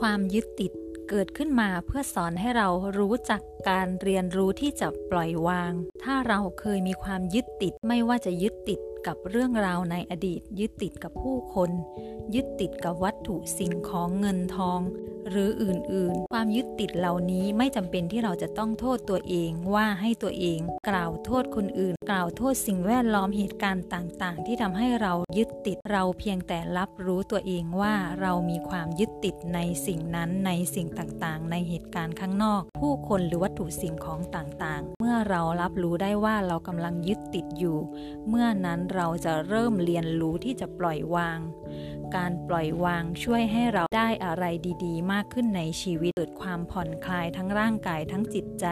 ความยึดติดเกิดขึ้นมาเพื่อสอนให้เรารู้จักการเรียนรู้ที่จะปล่อยวาง ถ้าเราเคยมีความยึดติดไม่ว่าจะยึดติดกับเรื่องราวในอดีต ยึดติดกับผู้คน ยึดติดกับวัตถุสิ่งของเงินทอง หรืออื่นๆ ความยึดติดเหล่านี้ไม่จำเป็นที่เราจะต้องโทษตัวเองว่าให้ตัวเอง กล่าวโทษคนอื่น กล่าวโทษสิ่งแวดล้อมเหตุการณ์ต่างๆ ที่ทำให้เรายึดติดเราเพียงแต่รับรู้ตัวเองว่าเรามีความยึดติดในสิ่งนั้นในสิ่งต่างๆ ในเหตุการณ์ข้างนอก ผู้คนหรือวัตถุสิ่งของต่างๆ เมื่อเรารับรู้ได้ว่าเรากำลังยึดติดอยู่ เมื่อนั้นเราจะเริ่มเรียนรู้ที่จะปล่อยวาง การปล่อยวางช่วยให้เราได้อะไรดี ๆ มากขึ้นในชีวิตเกิดความผ่อนคลายทั้งร่างกายทั้งจิตใจ